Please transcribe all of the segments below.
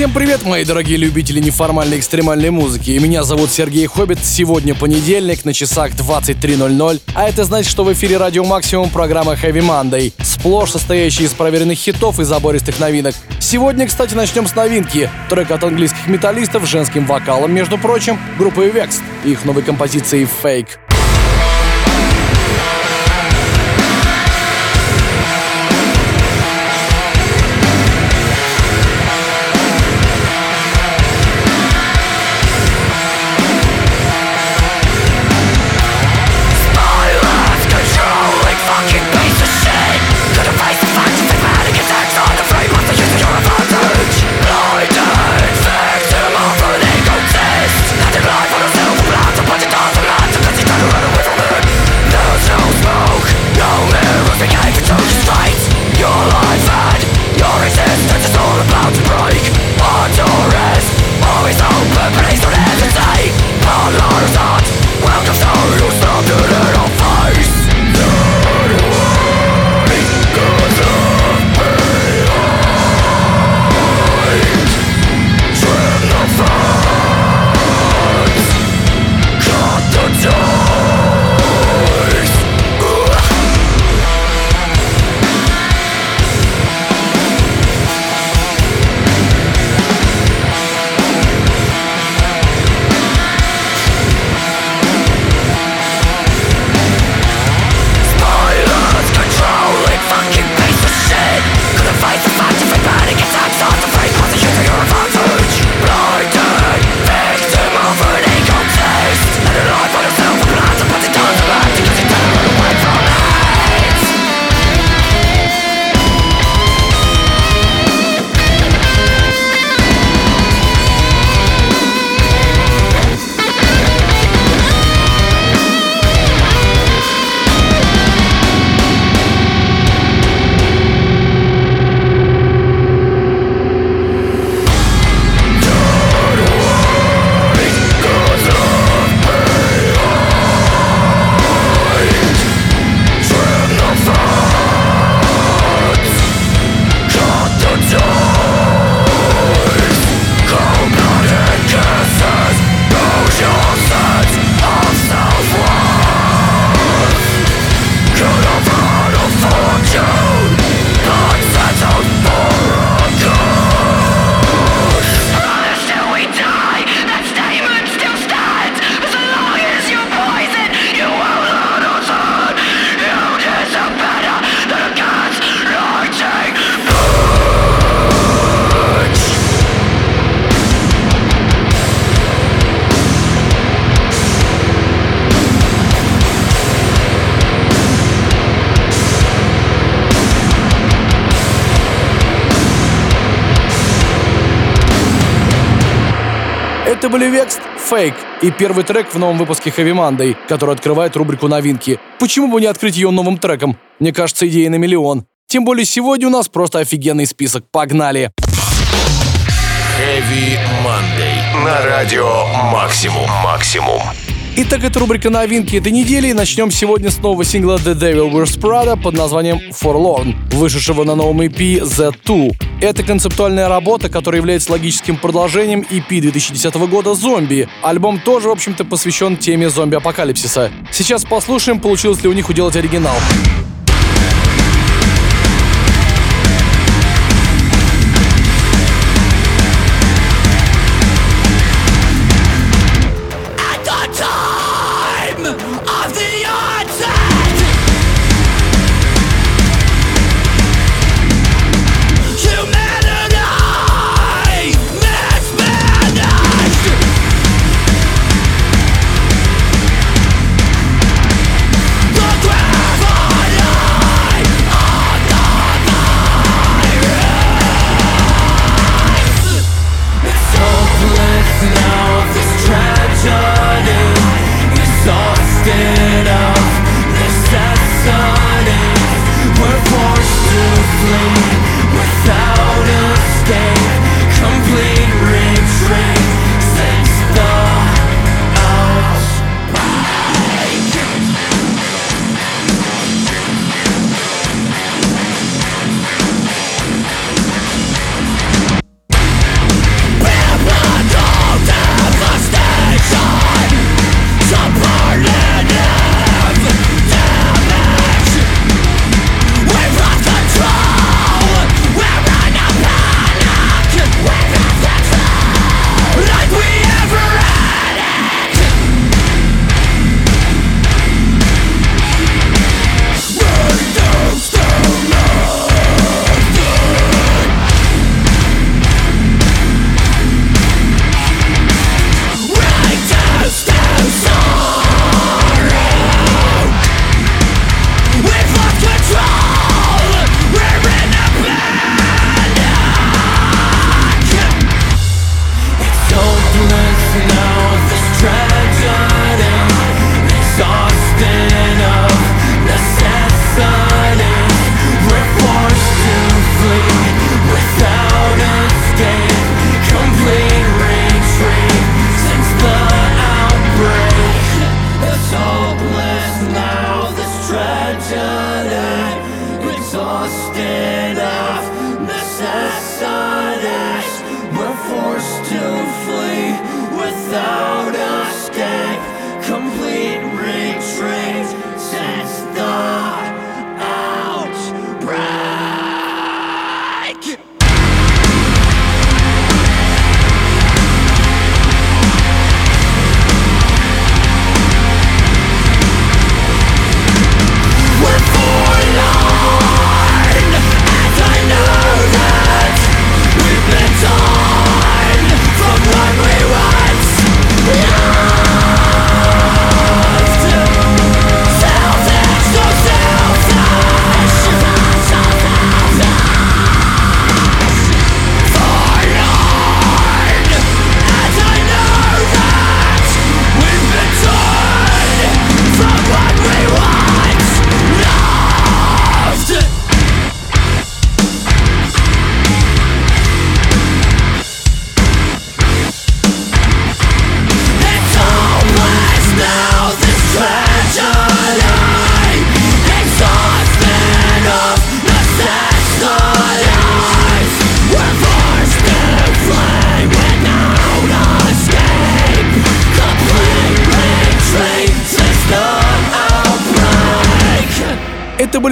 Всем привет, мои дорогие любители неформальной экстремальной музыки. Меня зовут Сергей Хоббит. Сегодня понедельник, на часах 23.00. А это значит, что в эфире Радио Максимум программа Heavy Monday. Сплошь состоящая из проверенных хитов и забористых новинок. Сегодня, кстати, начнем с новинки. Трек от английских металлистов с женским вокалом, между прочим, группы Vex их новой композицией Fake. Это были Векст, Фейк и первый трек в новом выпуске Heavy Monday, который открывает рубрику новинки. Почему бы не открыть ее новым треком? Мне кажется, идея на миллион. Тем более сегодня у нас просто офигенный список. Погнали! Heavy Monday. На радио «Максимум». «Максимум». Итак, это рубрика новинки этой недели. И начнем сегодня с нового сингла The Devil Wears Prada под названием Forlorn, вышедшего на новом EP The Two. Это концептуальная работа, которая является логическим продолжением EP 2010 года «Зомби». Альбом тоже, в общем-то, посвящен теме зомби-апокалипсиса. Сейчас послушаем, получилось ли у них уделать оригинал. The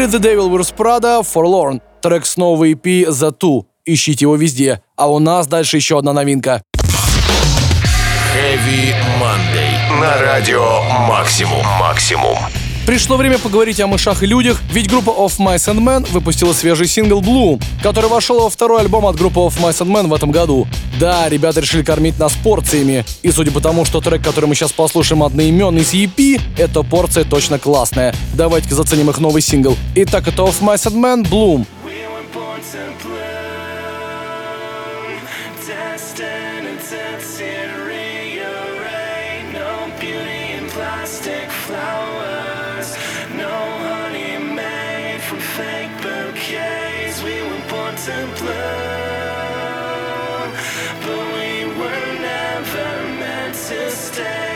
The Devil Wears Prada, Forlorn, трек с нового EP The Two. Ищите его везде. А у нас дальше еще одна новинка. Heavy Monday. На радио Максимум. Максимум. Пришло время поговорить о мышах и людях, ведь группа Of Mice and Men выпустила свежий сингл Bloom, который вошел во второй альбом от группы Of Mice and Men в этом году. Да, ребята решили кормить нас порциями, и судя по тому, что трек, который мы сейчас послушаем, одноименный с EP, эта порция точно классная. Давайте-ка заценим их новый сингл. Итак, это Of Mice and Men Bloom. but we were never meant to stay.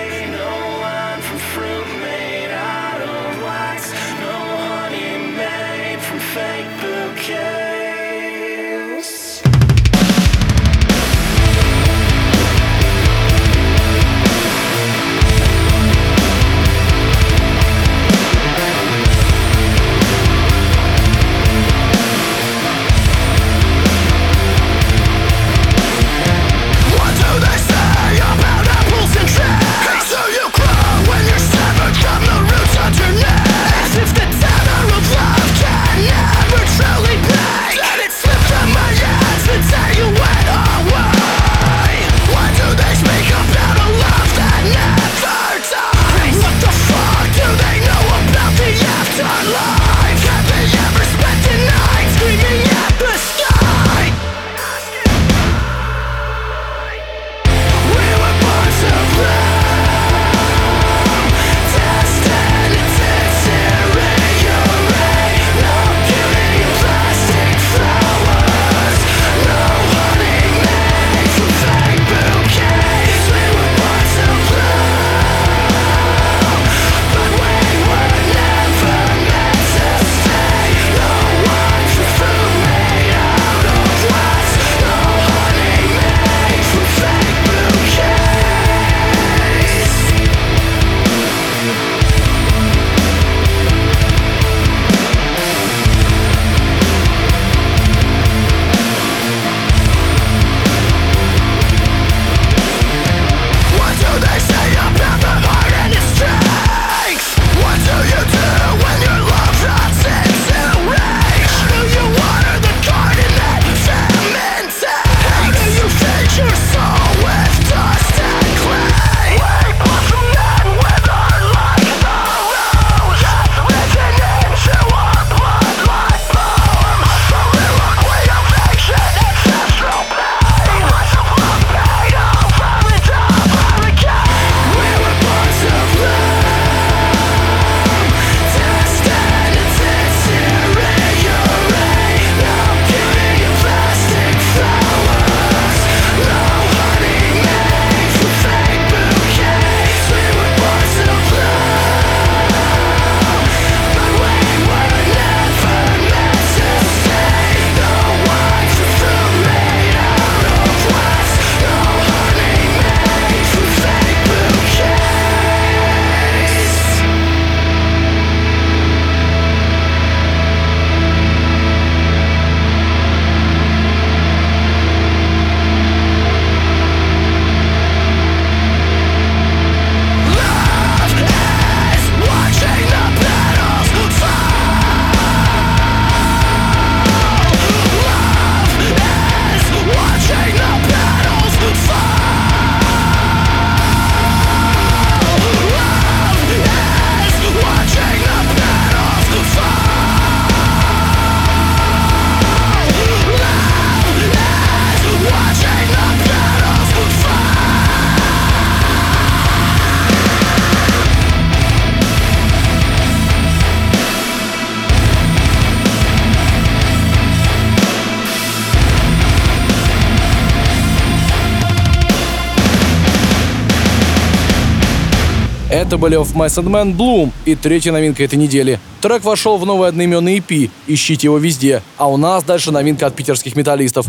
Это были Of My Sandman Bloom и третья новинка этой недели. Трек вошел в новый одноименный EP, ищите его везде. А у нас дальше новинка от питерских металлистов.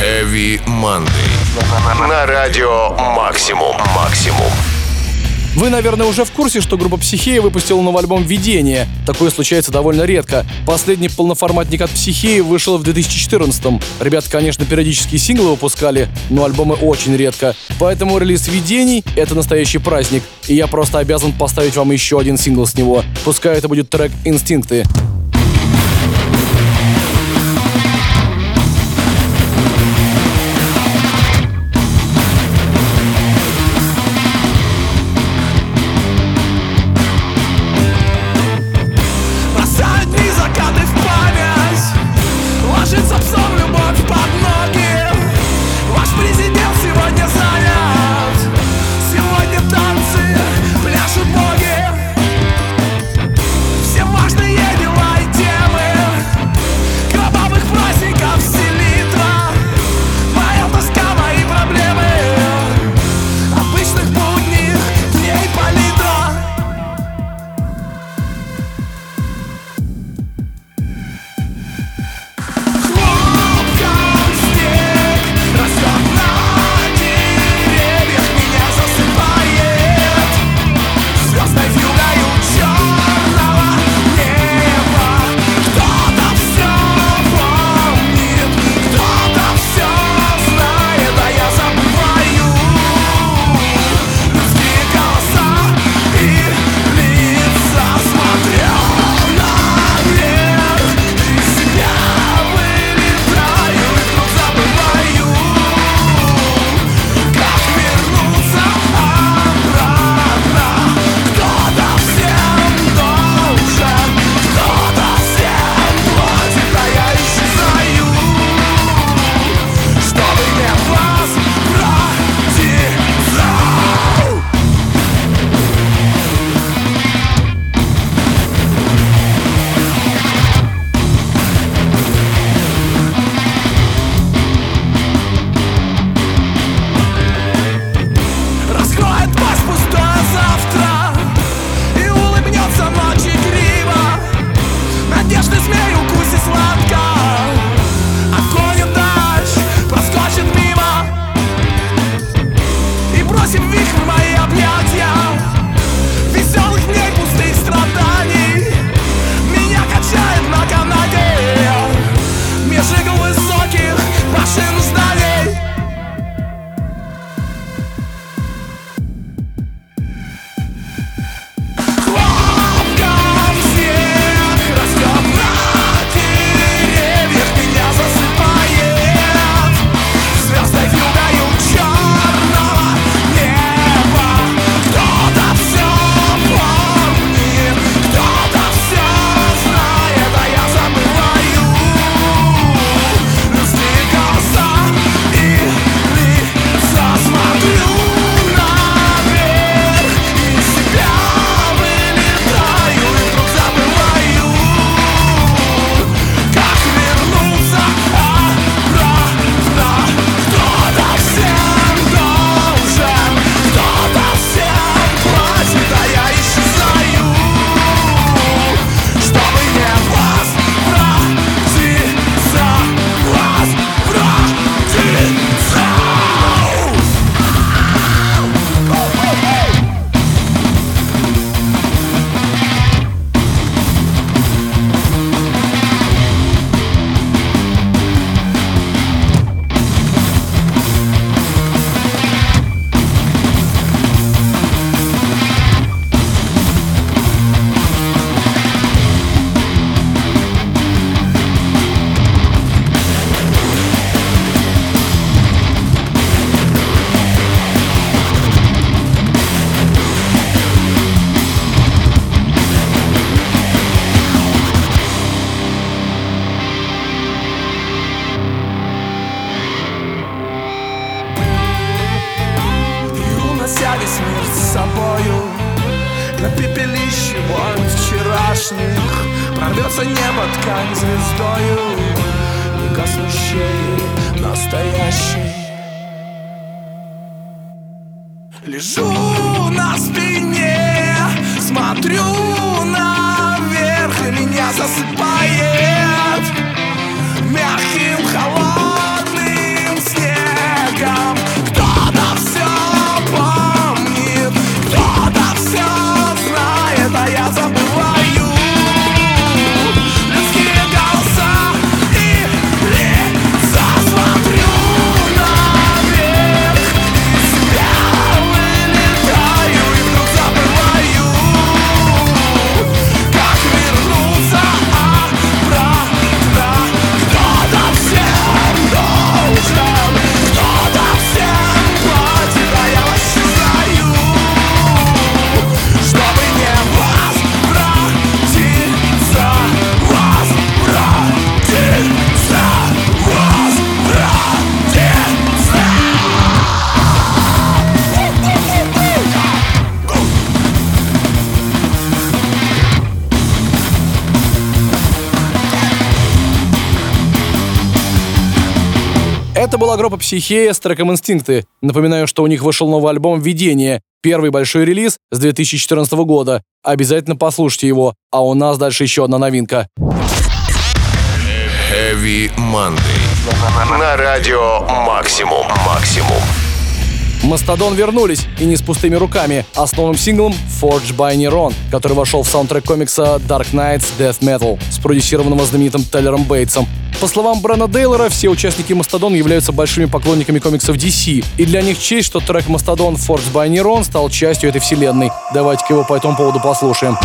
Heavy Monday. На радио Максимум. Максимум. Вы, наверное, уже в курсе, что группа «Психея» выпустила новый альбом «Видение». Такое случается довольно редко. Последний полноформатник от «Психеи» вышел в 2014-м. Ребята, конечно, периодически синглы выпускали, но альбомы очень редко. Поэтому релиз «Видений» — это настоящий праздник. И я просто обязан поставить вам еще один сингл с него. Пускай это будет трек «Инстинкты». стань звездою, негаснущей, настоящей. Лежу на спине, смотрю наверх, меня засыпает. Это была группа «Психея» с треком «Инстинкты». Напоминаю, что у них вышел новый альбом «Видение», первый большой релиз с 2014 года. Обязательно послушайте его, а у нас дальше еще одна новинка. Heavy Monday. На радио «Максимум». «Максимум». Мастодон вернулись, и не с пустыми руками, а с новым синглом Forged by Neuron, который вошел в саундтрек комикса Dark Knights Death Metal, спродюсированного знаменитым Теллером Бейтсом. По словам Брэна Дейлора, все участники Мастодон являются большими поклонниками комиксов DC, и для них честь, что трек Мастодон Forged by Neuron стал частью этой вселенной. Давайте-ка его по этому поводу послушаем.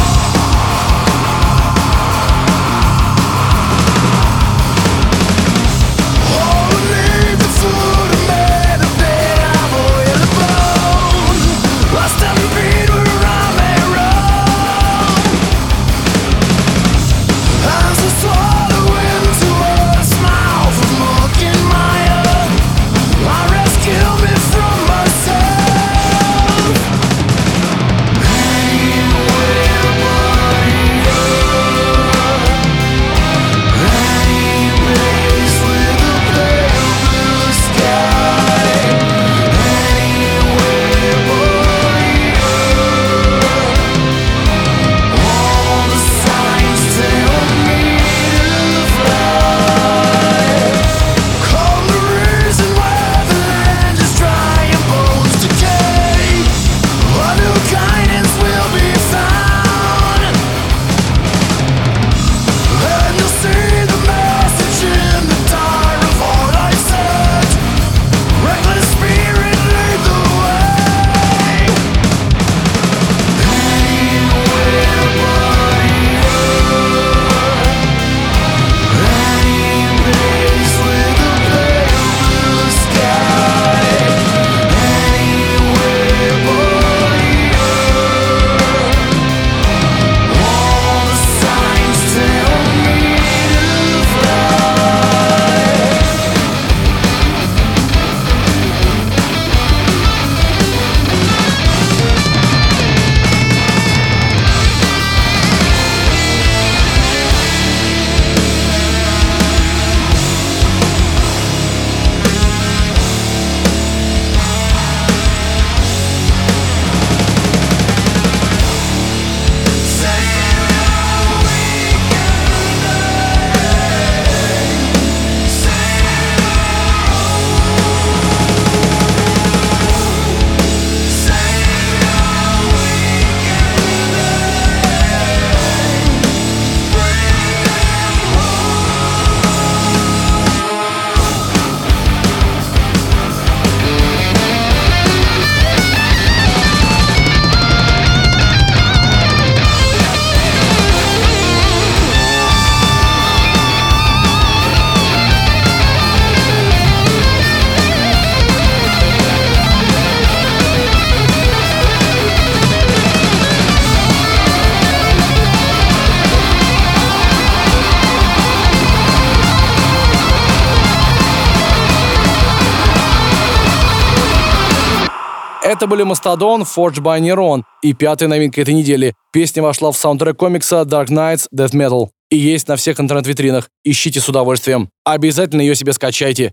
Были Mastodon, Forged by Neron и пятая новинка этой недели. Песня вошла в саундтрек комикса Dark Nights Death Metal и есть на всех интернет-витринах. Ищите с удовольствием. Обязательно ее себе скачайте.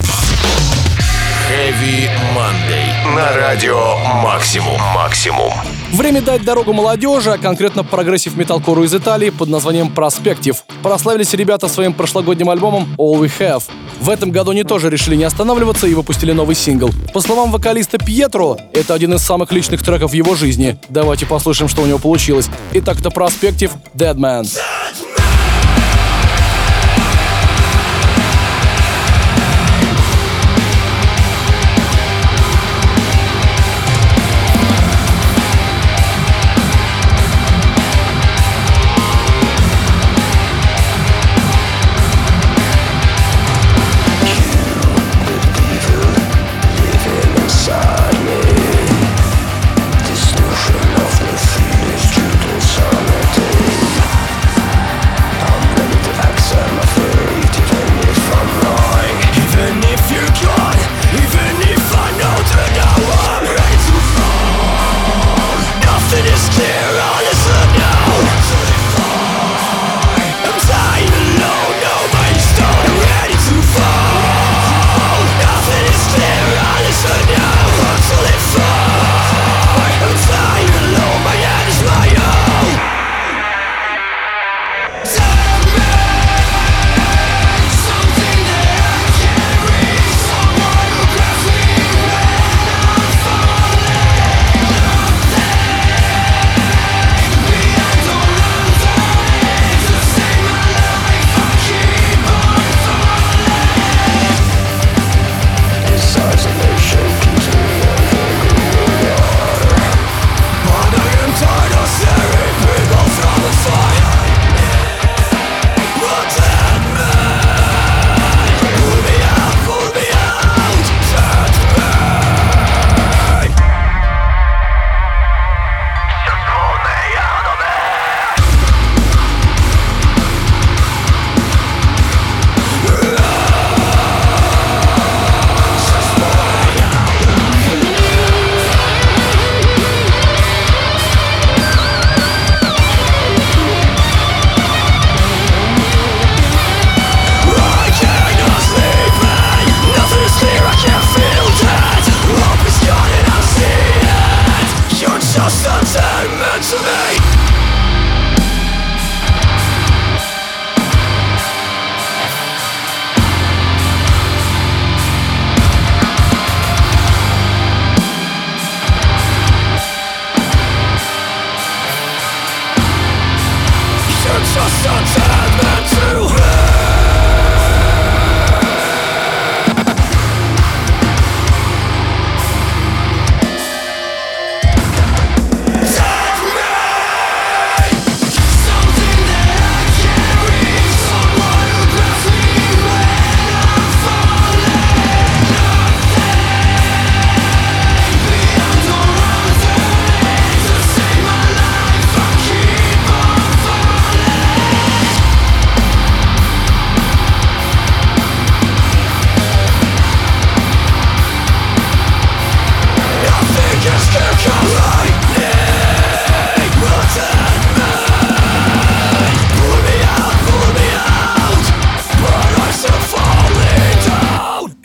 Heavy Monday. На радио «Максимум». «Максимум». Время дать дорогу молодежи, а конкретно прогрессив металкору из Италии под названием Prospective. Прославились ребята своим прошлогодним альбомом All We Have. В этом году они тоже решили не останавливаться и выпустили новый сингл. По словам вокалиста Пьетро, это один из самых личных треков его жизни. Давайте послушаем, что у него получилось. Итак, это Prospective Dead Man. Dead Man.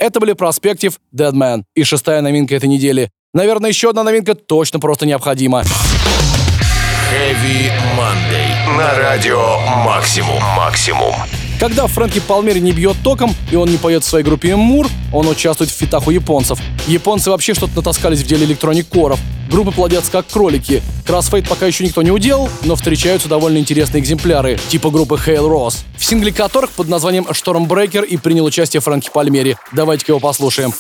Это были Prospective Dead Man и шестая новинка этой недели. Наверное, еще одна новинка точно просто необходима. Heavy Monday. На радио Максимум. Максимум. Когда Фрэнки Палмери не бьет током, и он не поет в своей группе Мур, он участвует в фитах у японцев. Японцы вообще что-то натаскались в деле электроник коров. Группы плодятся как кролики. Кроссфейт пока еще никто не уделал, но встречаются довольно интересные экземпляры, типа группы Hail Ross, в сингле которых под названием Stormbreaker и принял участие Фрэнки Пальмери. Давайте-ка его послушаем.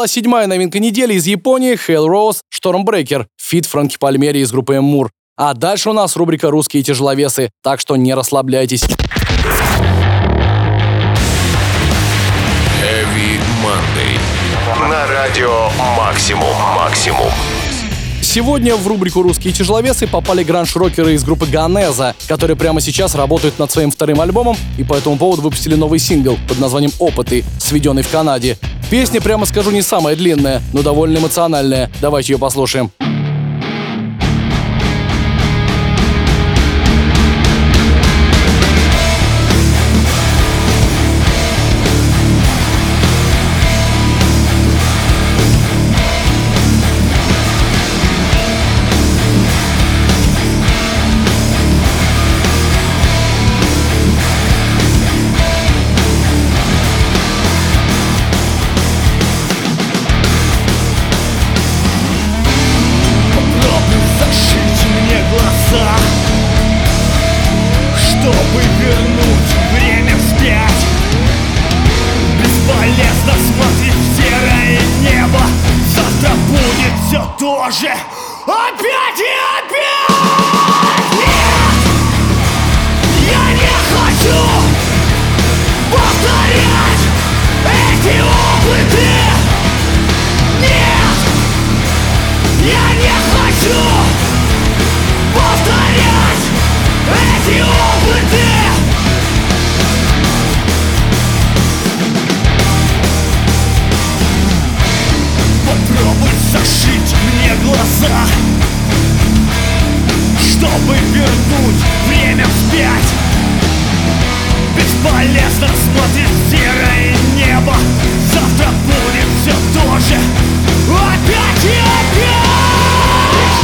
Была седьмая новинка недели из Японии Hailrose Stormbreaker, feat. Франки Пальмери из группы Emmure. А дальше у нас рубрика «Русские тяжеловесы», так что не расслабляйтесь. Heavy Monday. На радио Максимум. Максимум. Сегодня в рубрику «Русские тяжеловесы» попали гранж-рокеры из группы Ганеза, которые прямо сейчас работают над своим вторым альбомом и по этому поводу выпустили новый сингл под названием «Опыты», сведенный в Канаде. Песня, прямо скажу, не самая длинная, но довольно эмоциональная. Давайте ее послушаем. повторять мира Чтобы вернуть время вспять. Бесполезно смотрит в серое небо Завтра будет все то же. Опять и опять!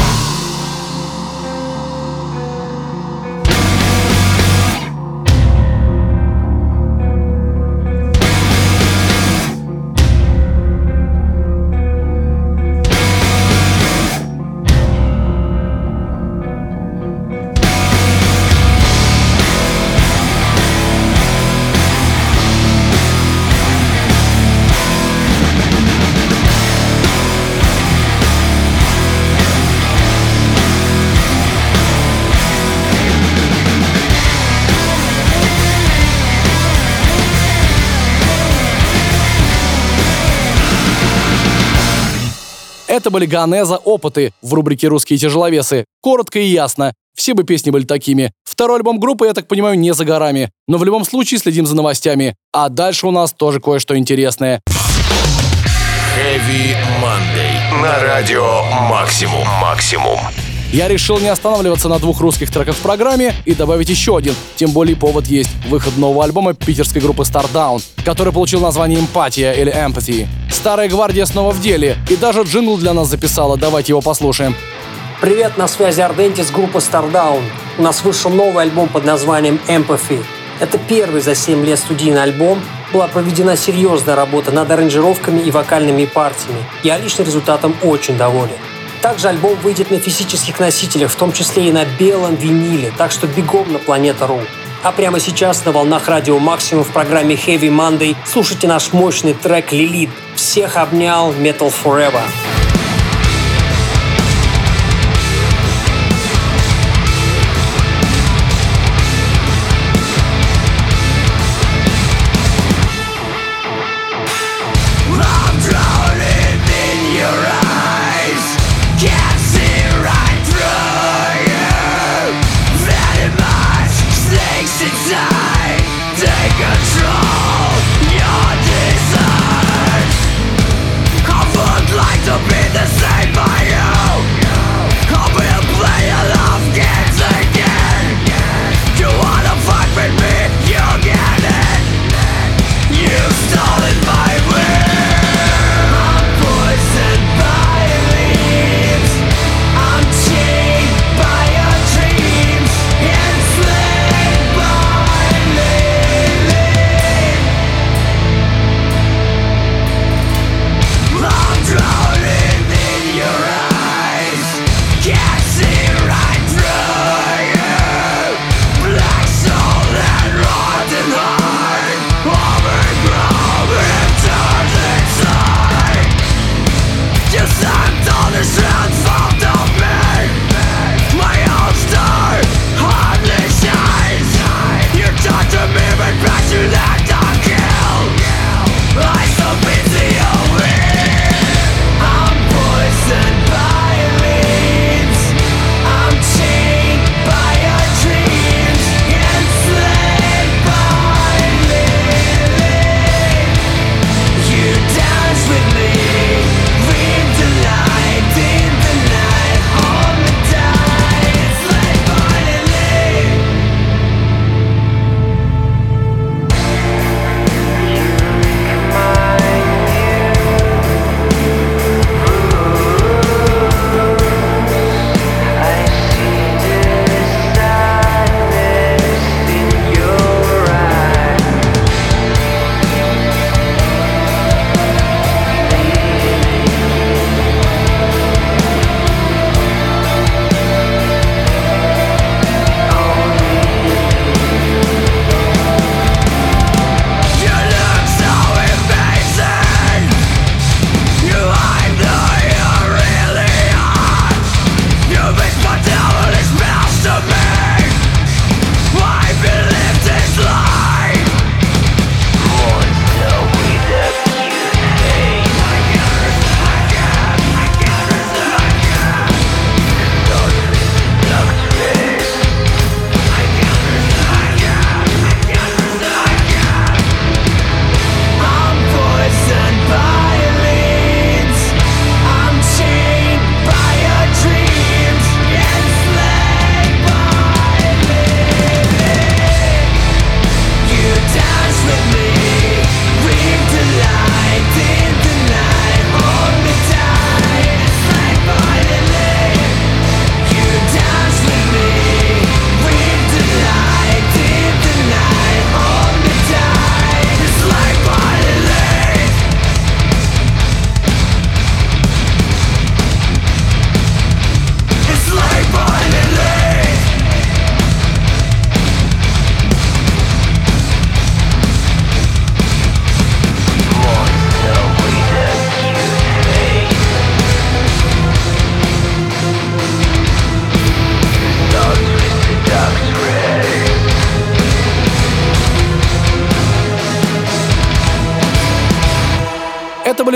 Это были Ганеза «Опыты» в рубрике «Русские тяжеловесы». Коротко и ясно. Все бы песни были такими. Второй альбом группы, я так понимаю, не за горами. Но в любом случае следим за новостями. А дальше у нас тоже кое-что интересное. Heavy Monday. На радио Максимум. Максимум. Я решил не останавливаться на двух русских треках в программе и добавить еще один. Тем более повод есть. Выход нового альбома питерской группы Stardown, который получил название «Эмпатия» или «Empathy». Старая гвардия снова в деле. И даже джингл для нас записала. Давайте его послушаем. Привет, на связи Ардентис, группа Stardown. У нас вышел новый альбом под названием Empathy. Это первый за 7 лет студийный альбом. Была проведена серьезная работа над аранжировками и вокальными партиями. Я лично результатом очень доволен. Также альбом выйдет на физических носителях, в том числе и на белом виниле, так что бегом на Планета.ру. А прямо сейчас на волнах радио Максимум в программе Heavy Monday слушайте наш мощный трек «Лилит». Всех обнял Metal Forever.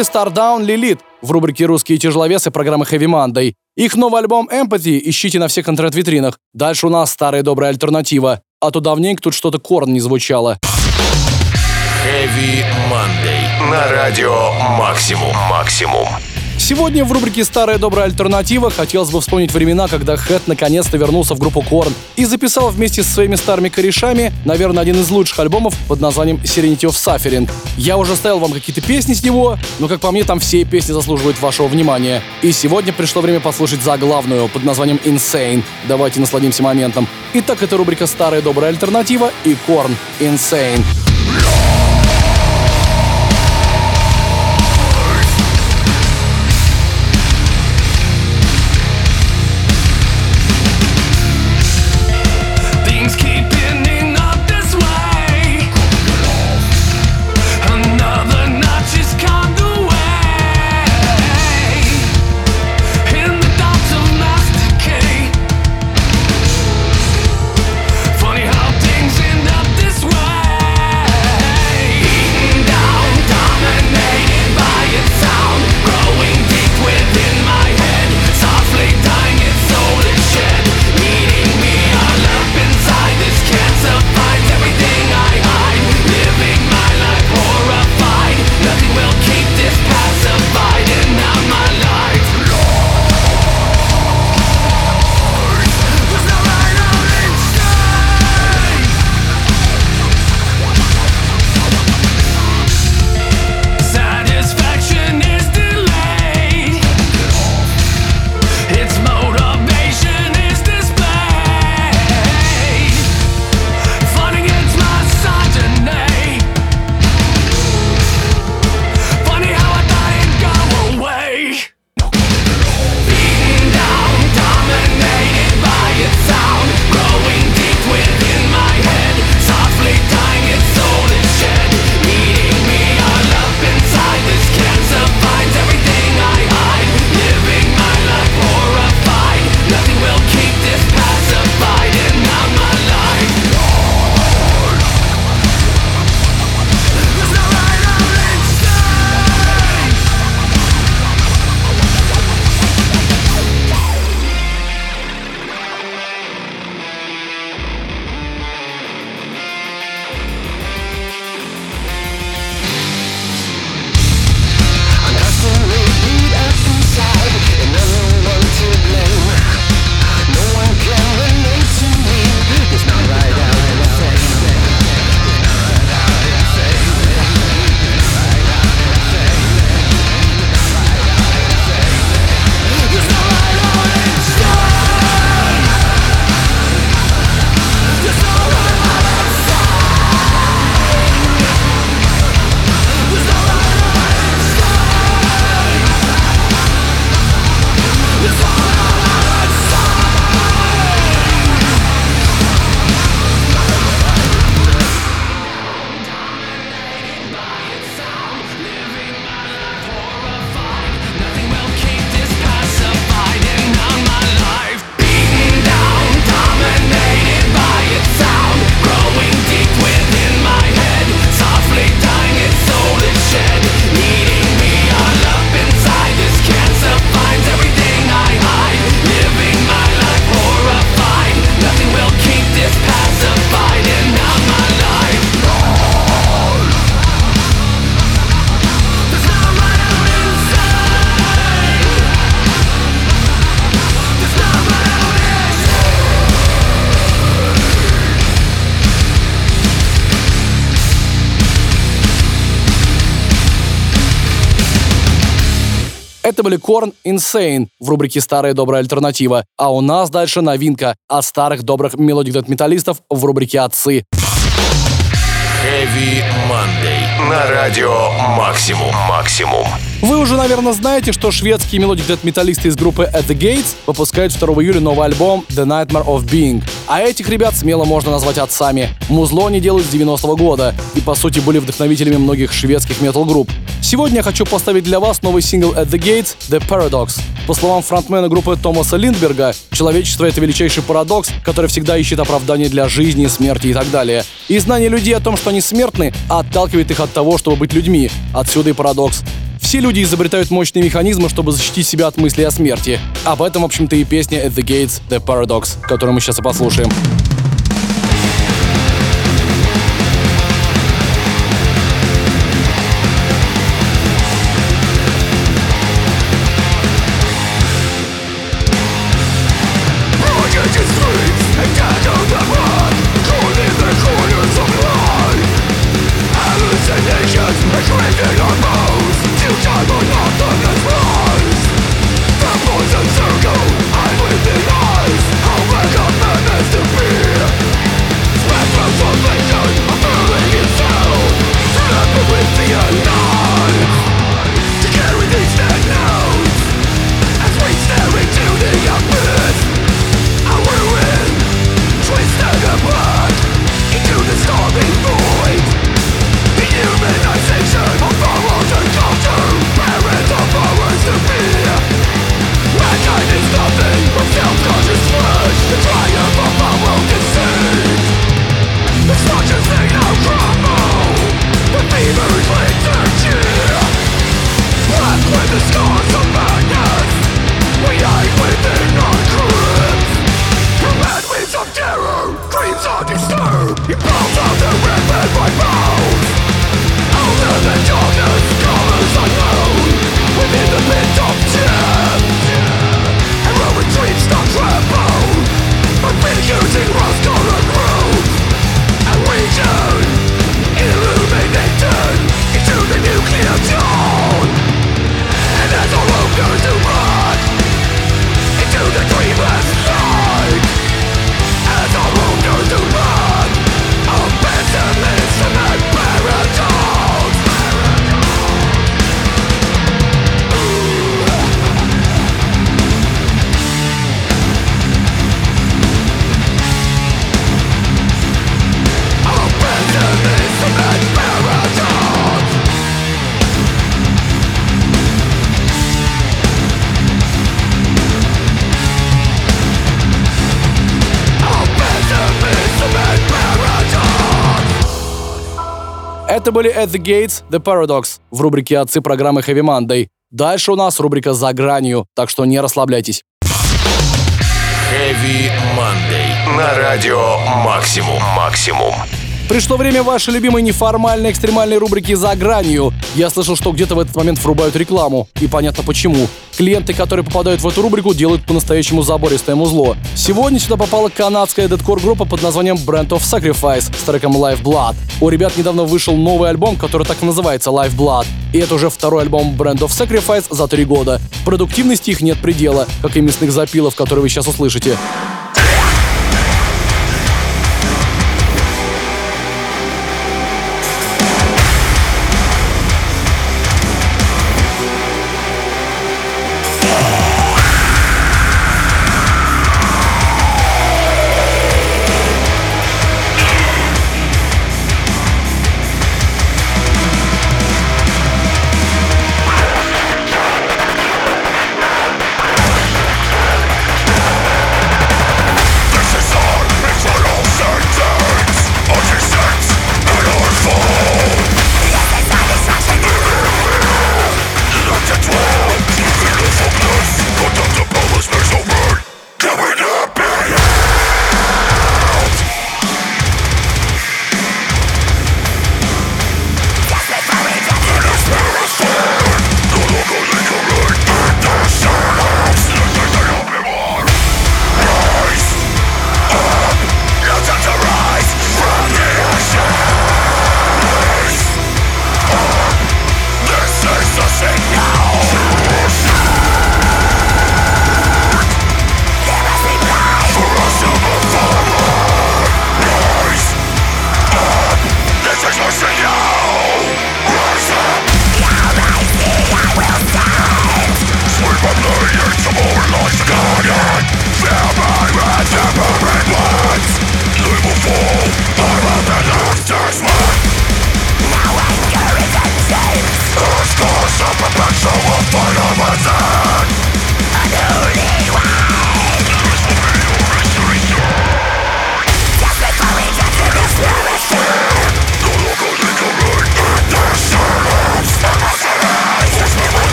Были Stardown Lilith в рубрике «Русские тяжеловесы» программы Heavy Monday. Их новый альбом Empathy ищите на всех интернет-витринах. Дальше у нас старая добрая альтернатива. А то давненько тут что-то корн не звучало. Heavy Monday. На радио Максимум. Максимум. Сегодня в рубрике «Старая добрая альтернатива» хотелось бы вспомнить времена, когда Хэт наконец-то вернулся в группу Корн и записал вместе со своими старыми корешами, наверное, один из лучших альбомов под названием Serenity of Suffering. Я уже ставил вам какие-то песни с него, но, как по мне, там все песни заслуживают вашего внимания. И сегодня пришло время послушать заглавную под названием Insane. Давайте насладимся моментом. Итак, это рубрика «Старая добрая альтернатива» и Корн Insane. Это были Korn Insane в рубрике «Старая добрая альтернатива». А у нас дальше новинка от старых добрых мелодик металлистов в рубрике «Отцы». Heavy Monday. На радио Максимум. Максимум. Вы уже, наверное, знаете, что шведские мелодик металлисты из группы At The Gates выпускают 2 июля новый альбом The Nightmare of Being. А этих ребят смело можно назвать отцами. Музло они делают с 90-го года и, по сути, были вдохновителями многих шведских метал-групп. Сегодня я хочу поставить для вас новый сингл At The Gates The Paradox. По словам фронтмена группы Томаса Линдберга, человечество — это величайший парадокс, который всегда ищет оправдание для жизни, смерти и так далее. И знание людей о том, что они смертны, отталкивает их от того, чтобы быть людьми. Отсюда и парадокс. Все люди изобретают мощные механизмы, чтобы защитить себя от мыслей о смерти. Об этом, в общем-то, и песня «At the Gates, The Paradox», которую мы сейчас и послушаем. Это были At the Gates, The Paradox в рубрике «Отцы» программы Heavy Monday. Дальше у нас рубрика «За гранью», так что не расслабляйтесь. Heavy Monday. На радио «Максимум». «Максимум». Пришло время вашей любимой неформальной экстремальной рубрики «За гранью». Я слышал, что где-то в этот момент врубают рекламу. И понятно почему. Клиенты, которые попадают в эту рубрику, делают по-настоящему забористое музло. Сегодня сюда попала канадская дедкор-группа под названием Brand of Sacrifice с треком Life Blood. У ребят недавно вышел новый альбом, который так и называется Life Blood. И это уже второй альбом Brand of Sacrifice за три года. Продуктивности их нет предела, как и мясных запилов, которые вы сейчас услышите.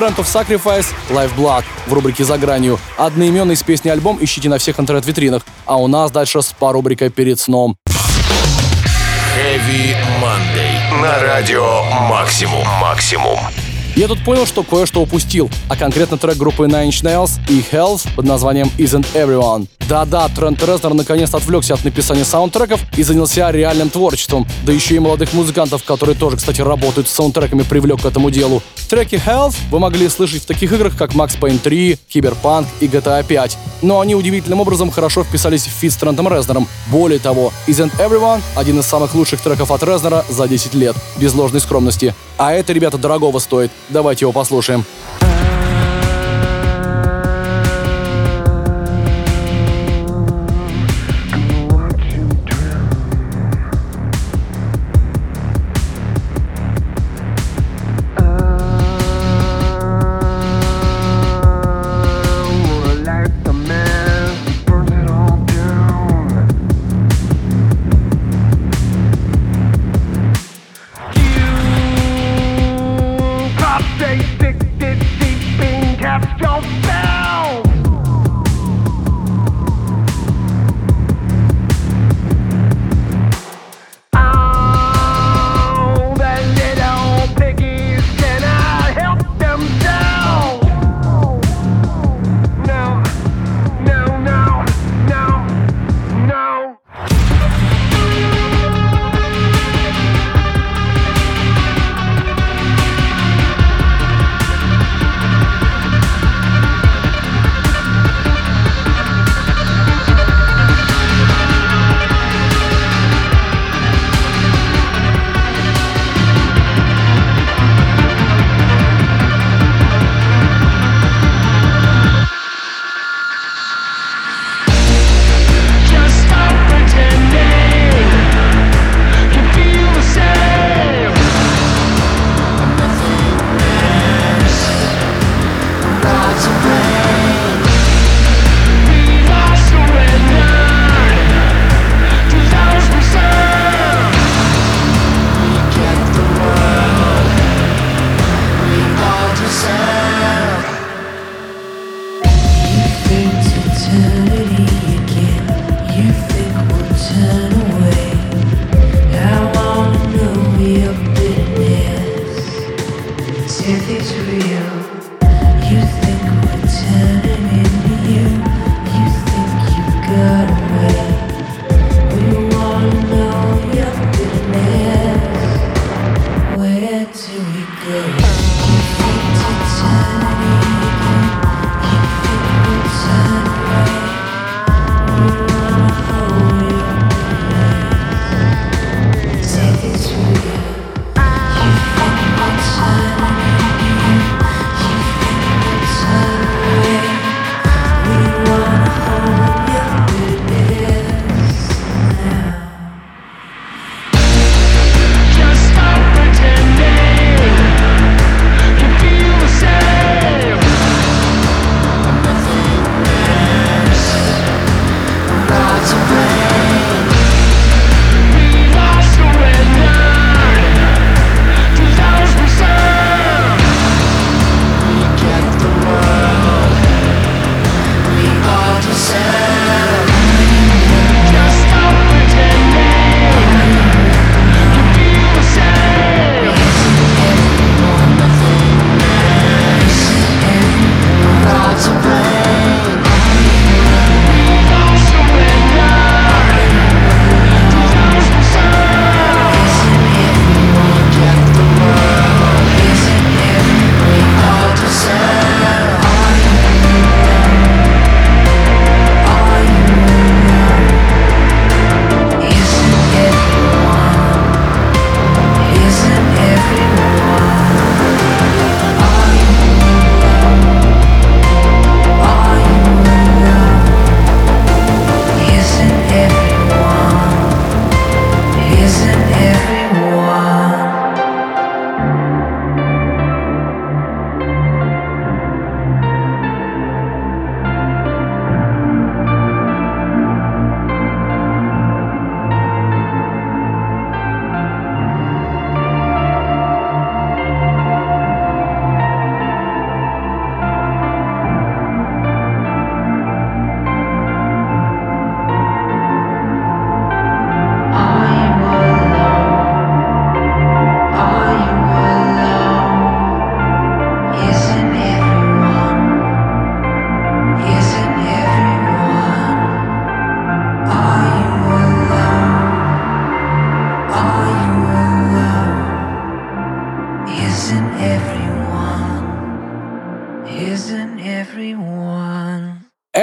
Brand of Sacrifice, Lifeblood в рубрике «За гранью». Одноименный с песни альбом ищите на всех интернет-витринах. А у нас дальше спа-рубрика «Перед сном». Heavy Monday. На радио Максимум. Максимум. Я тут понял, что кое-что упустил, а конкретно трек группы Nine Inch Nails и Health под названием Isn't Everyone. Да-да, Трент Резнер наконец отвлекся от написания саундтреков и занялся реальным творчеством, да еще и молодых музыкантов, которые тоже, кстати, работают с саундтреками, привлек к этому делу. Треки Health вы могли слышать в таких играх, как Max Payne 3, Cyberpunk и GTA 5, но они удивительным образом хорошо вписались в фит с Трентом Резнером. Более того, Isn't Everyone — один из самых лучших треков от Резнера за 10 лет, без ложной скромности. А это, ребята, дорогого стоит. Давайте его послушаем. good.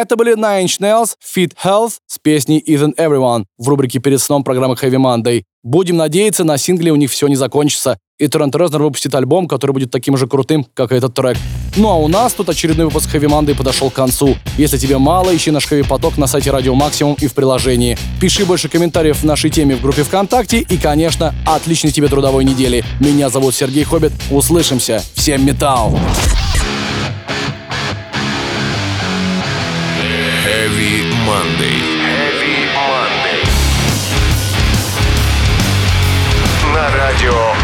Это были Nine Inch Nails, Fit Health с песней Isn't Everyone в рубрике перед сном программы Heavy Monday. Будем надеяться, на сингле у них все не закончится, и Трент Резнер выпустит альбом, который будет таким же крутым, как и этот трек. Ну а у нас тут очередной выпуск Heavy Monday подошел к концу. Если тебе мало, ищи наш Heavy Поток на сайте Радио Максимум и в приложении. Пиши больше комментариев в нашей теме в группе ВКонтакте и, конечно, отличной тебе трудовой недели. Меня зовут Сергей Хоббит. Услышимся. Всем металл! Heavy Monday. Heavy Monday. На радио